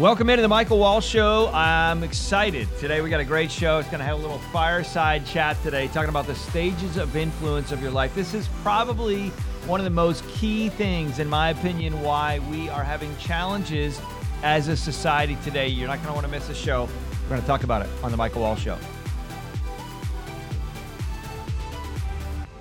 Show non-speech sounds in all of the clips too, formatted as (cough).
Welcome into the Michael Wall Show. I'm excited. Today we got a great show. It's going to have a little fireside chat today, talking about the stages of influence of your life. This is probably one of the most key things, in my opinion, why we are having challenges as a society today. You're not going to want to miss the show. We're going to talk about it on the Michael Wall Show.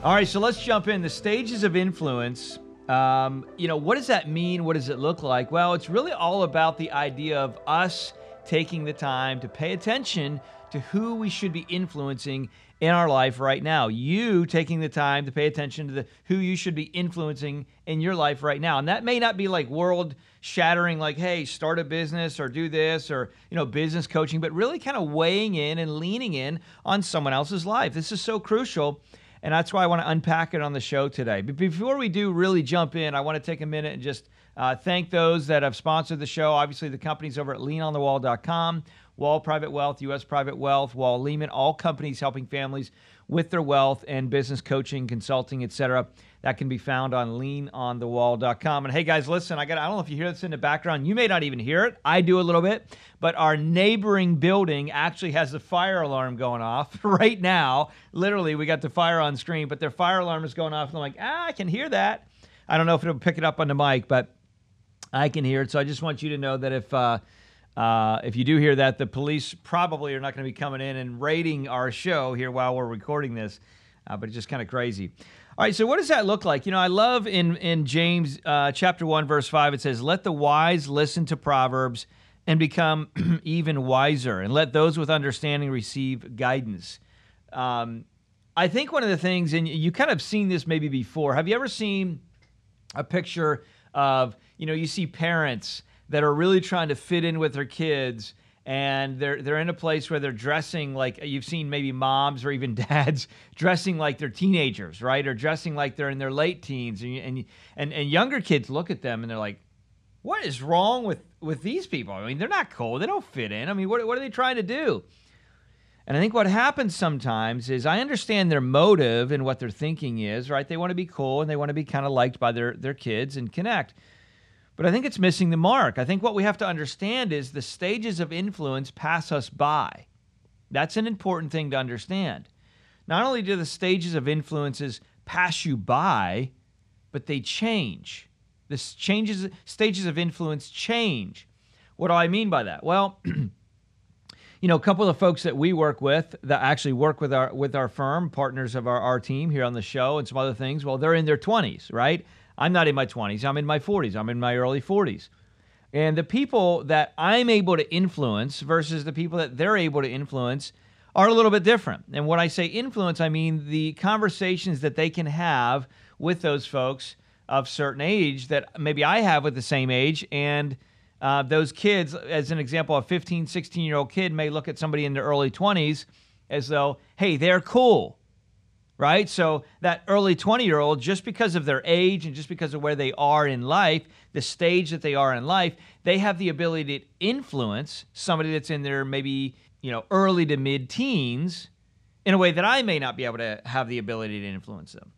All right, so let's jump in. The stages of influence um, you know, what does that mean? What does it look like? Well, it's really all about the idea of us taking the time to pay attention to who we should be influencing in our life right now. You taking the time to pay attention to the who you should be influencing in your life right now. And that may not be like world shattering like hey, start a business or do this or you know, business coaching, but really kind of weighing in and leaning in on someone else's life. This is so crucial and that's why I want to unpack it on the show today. But before we do really jump in, I want to take a minute and just uh, thank those that have sponsored the show. Obviously, the companies over at leanonthewall.com, Wall Private Wealth, U.S. Private Wealth, Wall Lehman, all companies helping families with their wealth and business coaching, consulting, etc. That can be found on leanonthewall.com. And hey, guys, listen, I got I don't know if you hear this in the background. You may not even hear it. I do a little bit, but our neighboring building actually has the fire alarm going off (laughs) right now. Literally, we got the fire on screen, but their fire alarm is going off. And I'm like, ah, I can hear that. I don't know if it'll pick it up on the mic, but I can hear it. So I just want you to know that if uh, uh, if you do hear that, the police probably are not going to be coming in and raiding our show here while we're recording this. Uh, but it's just kind of crazy. All right, so what does that look like? You know, I love in in James uh, chapter one verse five. It says, "Let the wise listen to proverbs and become (clears throat) even wiser, and let those with understanding receive guidance." Um, I think one of the things, and you kind of seen this maybe before. Have you ever seen a picture of you know you see parents that are really trying to fit in with their kids? And they're they're in a place where they're dressing like you've seen maybe moms or even (laughs) dads dressing like they're teenagers, right? Or dressing like they're in their late teens, and and and, and younger kids look at them and they're like, "What is wrong with with these people? I mean, they're not cool. They don't fit in. I mean, what what are they trying to do?" And I think what happens sometimes is I understand their motive and what their thinking is, right? They want to be cool and they want to be kind of liked by their their kids and connect. But I think it's missing the mark. I think what we have to understand is the stages of influence pass us by. That's an important thing to understand. Not only do the stages of influences pass you by, but they change. The changes, stages of influence change. What do I mean by that? Well, (clears throat) you know, a couple of the folks that we work with that actually work with our with our firm, partners of our, our team here on the show and some other things, well, they're in their 20s, right? I'm not in my 20s, I'm in my 40s, I'm in my early 40s. And the people that I'm able to influence versus the people that they're able to influence are a little bit different. And when I say influence, I mean the conversations that they can have with those folks of certain age that maybe I have with the same age. And uh, those kids, as an example, a 15, 16 year old kid may look at somebody in their early 20s as though, hey, they're cool right? So that early 20 year old, just because of their age and just because of where they are in life, the stage that they are in life, they have the ability to influence somebody that's in their maybe, you know, early to mid teens in a way that I may not be able to have the ability to influence them.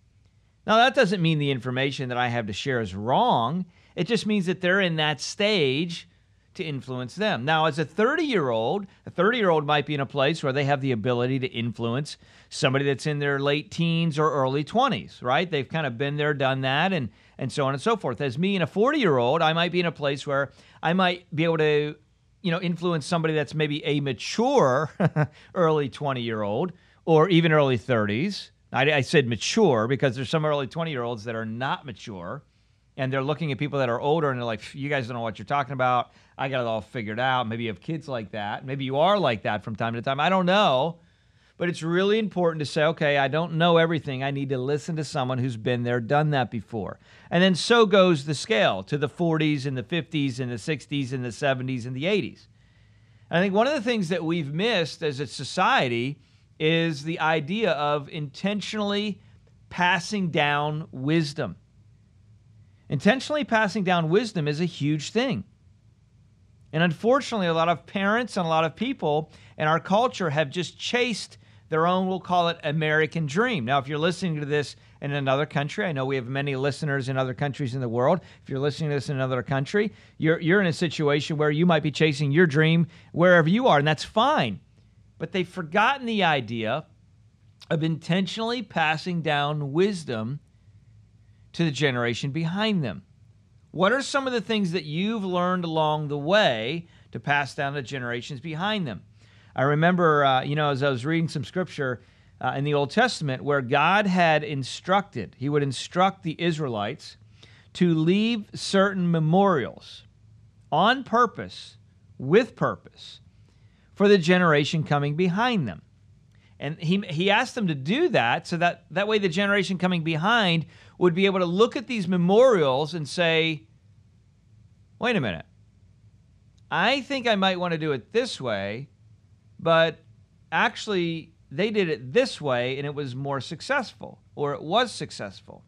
Now, that doesn't mean the information that I have to share is wrong. It just means that they're in that stage to influence them. Now, as a 30 year old, a 30 year old might be in a place where they have the ability to influence somebody that's in their late teens or early 20s, right? They've kind of been there, done that, and, and so on and so forth. As me and a 40 year old, I might be in a place where I might be able to, you know, influence somebody that's maybe a mature (laughs) early 20 year old or even early 30s. I, I said mature because there's some early 20 year olds that are not mature and they're looking at people that are older and they're like, you guys don't know what you're talking about. I got it all figured out. Maybe you have kids like that. Maybe you are like that from time to time. I don't know. But it's really important to say, okay, I don't know everything. I need to listen to someone who's been there, done that before. And then so goes the scale to the 40s and the 50s and the 60s and the 70s and the 80s. And I think one of the things that we've missed as a society is the idea of intentionally passing down wisdom. Intentionally passing down wisdom is a huge thing. And unfortunately, a lot of parents and a lot of people in our culture have just chased their own, we'll call it American dream. Now, if you're listening to this in another country. I know we have many listeners in other countries in the world. If you're listening to this in another country, you're you're in a situation where you might be chasing your dream wherever you are, and that's fine. But they've forgotten the idea of intentionally passing down wisdom to the generation behind them. What are some of the things that you've learned along the way to pass down to generations behind them? I remember, uh, you know, as I was reading some scripture uh, in the Old Testament where God had instructed, He would instruct the Israelites to leave certain memorials on purpose, with purpose, for the generation coming behind them. And he, he asked them to do that so that that way the generation coming behind would be able to look at these memorials and say, wait a minute, I think I might want to do it this way, but actually they did it this way and it was more successful, or it was successful.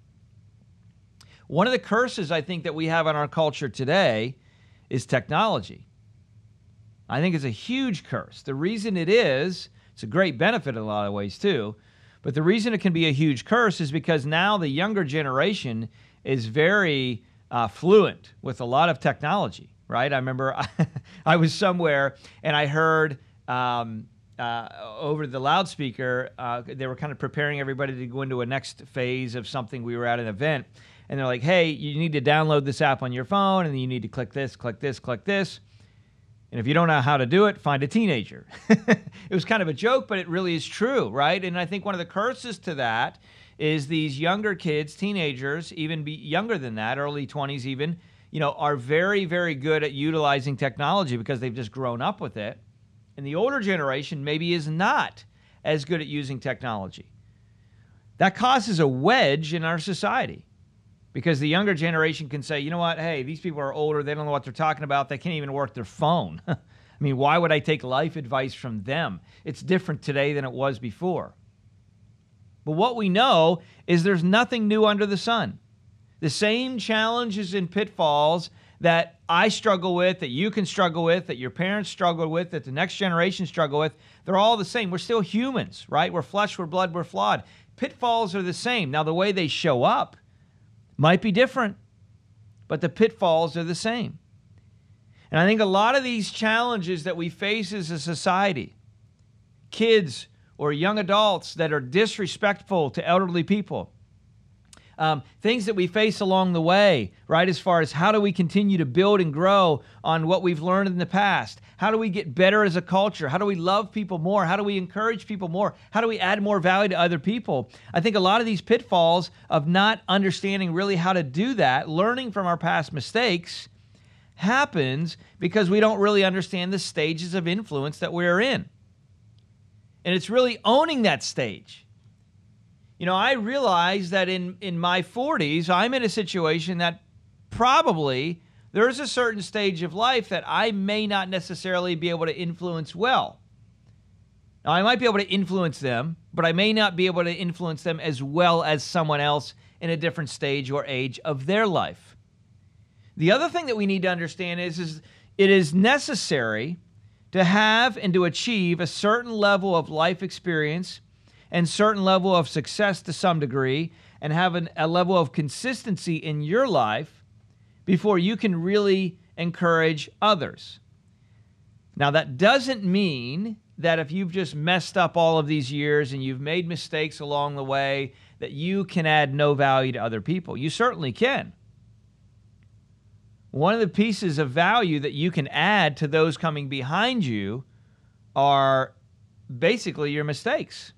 One of the curses I think that we have in our culture today is technology. I think it's a huge curse. The reason it is, it's a great benefit in a lot of ways too, but the reason it can be a huge curse is because now the younger generation is very uh, fluent with a lot of technology, right? I remember (laughs) I, was somewhere and I heard um, uh, over the loudspeaker, uh, they were kind of preparing everybody to go into a next phase of something. We were at an event and they're like, hey, you need to download this app on your phone and you need to click this, click this, click this. And if you don't know how to do it, find a teenager. (laughs) it was kind of a joke, but it really is true, right? And I think one of the curses to that is these younger kids, teenagers, even younger than that, early 20s even, you know, are very, very good at utilizing technology because they've just grown up with it. And the older generation maybe is not as good at using technology. That causes a wedge in our society because the younger generation can say, you know what, hey, these people are older, they don't know what they're talking about, they can't even work their phone. (laughs) I mean, why would I take life advice from them? It's different today than it was before. But what we know is there's nothing new under the sun. The same challenges and pitfalls that I struggle with, that you can struggle with, that your parents struggle with, that the next generation struggle with, they're all the same. We're still humans, right? We're flesh, we're blood, we're flawed. Pitfalls are the same. Now, the way they show up might be different, but the pitfalls are the same. And I think a lot of these challenges that we face as a society, kids or young adults that are disrespectful to elderly people, um, things that we face along the way, right? As far as how do we continue to build and grow on what we've learned in the past? How do we get better as a culture? How do we love people more? How do we encourage people more? How do we add more value to other people? I think a lot of these pitfalls of not understanding really how to do that, learning from our past mistakes, happens because we don't really understand the stages of influence that we're in. And it's really owning that stage you know, I realize that in, in my 40s, I'm in a situation that probably there's a certain stage of life that I may not necessarily be able to influence well. Now, I might be able to influence them, but I may not be able to influence them as well as someone else in a different stage or age of their life. The other thing that we need to understand is, is it is necessary to have and to achieve a certain level of life experience and certain level of success to some degree and have an, a level of consistency in your life before you can really encourage others. Now, that doesn't mean that if you've just messed up all of these years and you've made mistakes along the way, that you can add no value to other people. You certainly can. One of the pieces of value that you can add to those coming behind you are basically your mistakes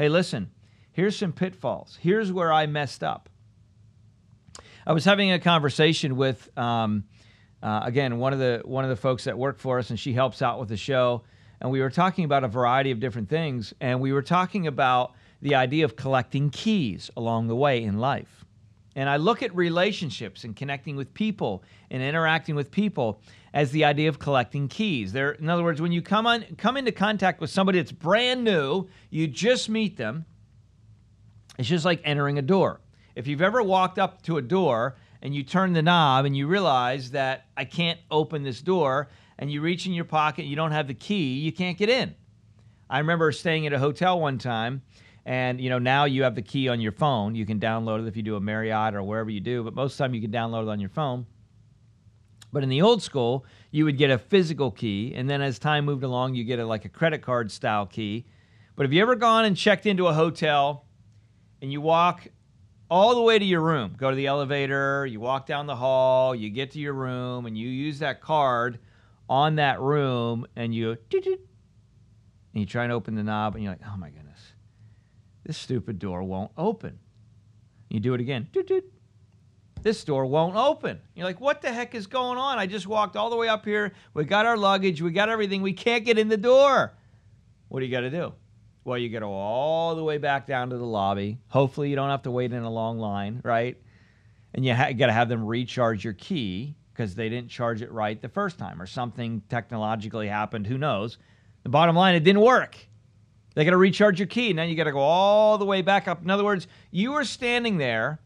hey, listen, here's some pitfalls. Here's where I messed up. I was having a conversation with, um, uh, again, one of the one of the folks that work for us, and she helps out with the show. And we were talking about a variety of different things, and we were talking about the idea of collecting keys along the way in life. And I look at relationships and connecting with people and interacting with people as the idea of collecting keys. There, in other words, when you come on come into contact with somebody that's brand new, you just meet them. It's just like entering a door. If you've ever walked up to a door and you turn the knob and you realize that I can't open this door, and you reach in your pocket, you don't have the key, you can't get in. I remember staying at a hotel one time And you know now you have the key on your phone. You can download it if you do a Marriott or wherever you do. But most of the time you can download it on your phone. But in the old school, you would get a physical key, and then as time moved along, you get a, like a credit card style key. But have you ever gone and checked into a hotel and you walk all the way to your room, go to the elevator, you walk down the hall, you get to your room, and you use that card on that room, and you and you try and open the knob, and you're like, oh my goodness, this stupid door won't open. You do it again this door won't open. You're like, what the heck is going on? I just walked all the way up here. We got our luggage. We got everything. We can't get in the door. What do you got to do? Well, you got to go all the way back down to the lobby. Hopefully, you don't have to wait in a long line, right? And you ha- got to have them recharge your key because they didn't charge it right the first time or something technologically happened. Who knows? The bottom line, it didn't work. They got to recharge your key. Now you got to go all the way back up. In other words, you were standing there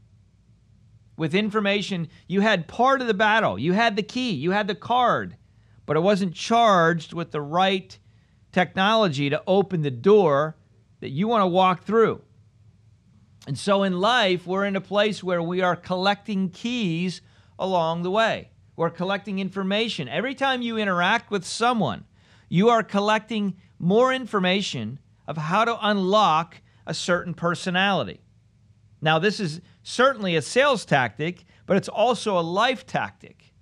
with information. You had part of the battle, you had the key, you had the card, but it wasn't charged with the right technology to open the door that you want to walk through. And so in life, we're in a place where we are collecting keys along the way. We're collecting information. Every time you interact with someone, you are collecting more information of how to unlock a certain personality. Now, this is certainly a sales tactic, but it's also a life tactic,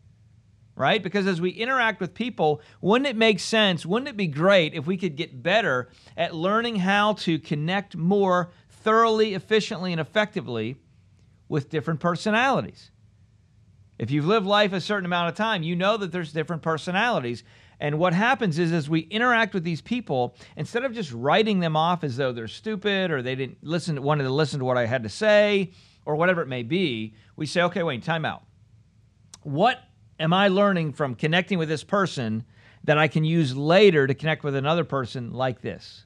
right? Because as we interact with people, wouldn't it make sense? Wouldn't it be great if we could get better at learning how to connect more thoroughly, efficiently, and effectively with different personalities? If you've lived life a certain amount of time, you know that there's different personalities. And what happens is, as we interact with these people, instead of just writing them off as though they're stupid or they didn't listen, wanted to listen to what I had to say, or whatever it may be, we say, okay, wait, time out. What am I learning from connecting with this person that I can use later to connect with another person like this?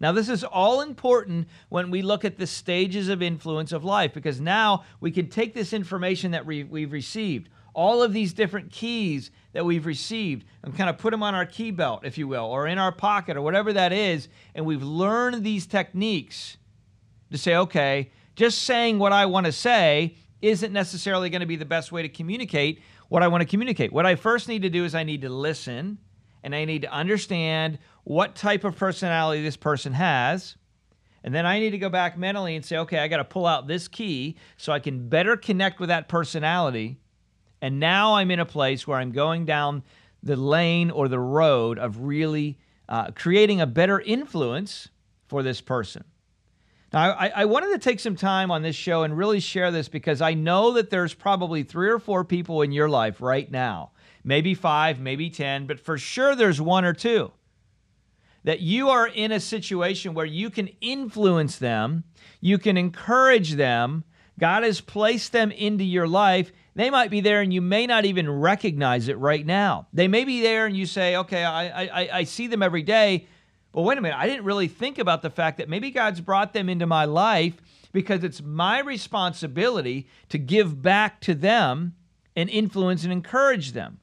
Now, this is all important when we look at the stages of influence of life because now we can take this information that we, have received, all of these different keys that we've received, and kind of put them on our key belt, if you will, or in our pocket, or whatever that is, and we've learned these techniques to say, okay, just saying what I want to say isn't necessarily going to be the best way to communicate what I want to communicate. What I first need to do is I need to listen and I need to understand what type of personality this person has. And then I need to go back mentally and say, okay, I got to pull out this key so I can better connect with that personality. And now I'm in a place where I'm going down the lane or the road of really uh, creating a better influence for this person. Now, I, I, wanted to take some time on this show and really share this because I know that there's probably three or four people in your life right now, maybe five, maybe 10, but for sure there's one or two that you are in a situation where you can influence them, you can encourage them. God has placed them into your life. They might be there and you may not even recognize it right now. They may be there and you say, okay, I, I, I see them every day but wait a minute, I didn't really think about the fact that maybe God's brought them into my life because it's my responsibility to give back to them and influence and encourage them.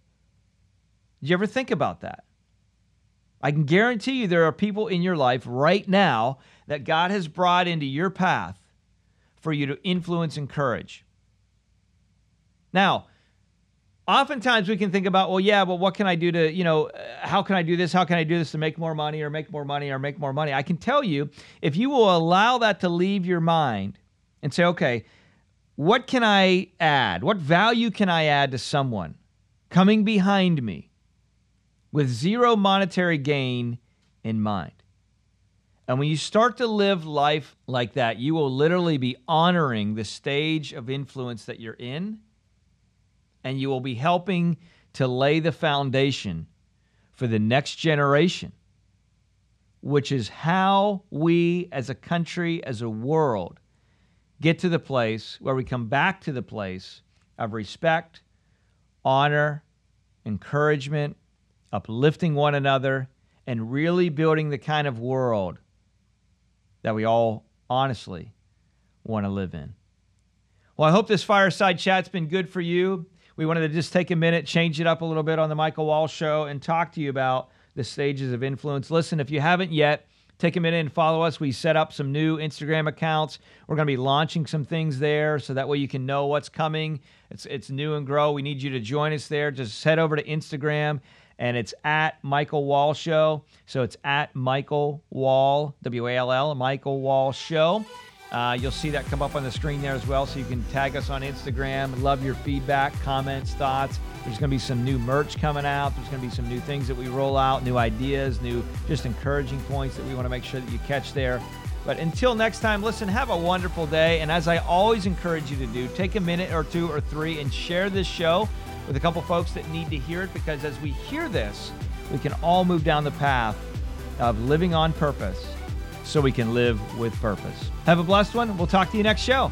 Did you ever think about that? I can guarantee you there are people in your life right now that God has brought into your path for you to influence and encourage. Now, oftentimes we can think about, well, yeah, but what can I do to, you know, uh, how can I do this? How can I do this to make more money or make more money or make more money? I can tell you, if you will allow that to leave your mind and say, okay, what can I add? What value can I add to someone coming behind me with zero monetary gain in mind? And when you start to live life like that, you will literally be honoring the stage of influence that you're in. And you will be helping to lay the foundation for the next generation, which is how we as a country, as a world, get to the place where we come back to the place of respect, honor, encouragement, uplifting one another, and really building the kind of world that we all honestly want to live in. Well, I hope this fireside chat's been good for you we wanted to just take a minute, change it up a little bit on the Michael Wall Show, and talk to you about the stages of influence. Listen, if you haven't yet, take a minute and follow us. We set up some new Instagram accounts. We're going to be launching some things there so that way you can know what's coming. It's it's new and grow. We need you to join us there. Just head over to Instagram and it's at Michael Wall Show. So it's at Michael Wall, W A L L, Michael Wall Show. Uh, you'll see that come up on the screen there as well. So you can tag us on Instagram. Love your feedback, comments, thoughts. There's going to be some new merch coming out. There's going to be some new things that we roll out, new ideas, new just encouraging points that we want to make sure that you catch there. But until next time, listen, have a wonderful day. And as I always encourage you to do, take a minute or two or three and share this show with a couple folks that need to hear it because as we hear this, we can all move down the path of living on purpose so we can live with purpose. Have a blessed one. We'll talk to you next show.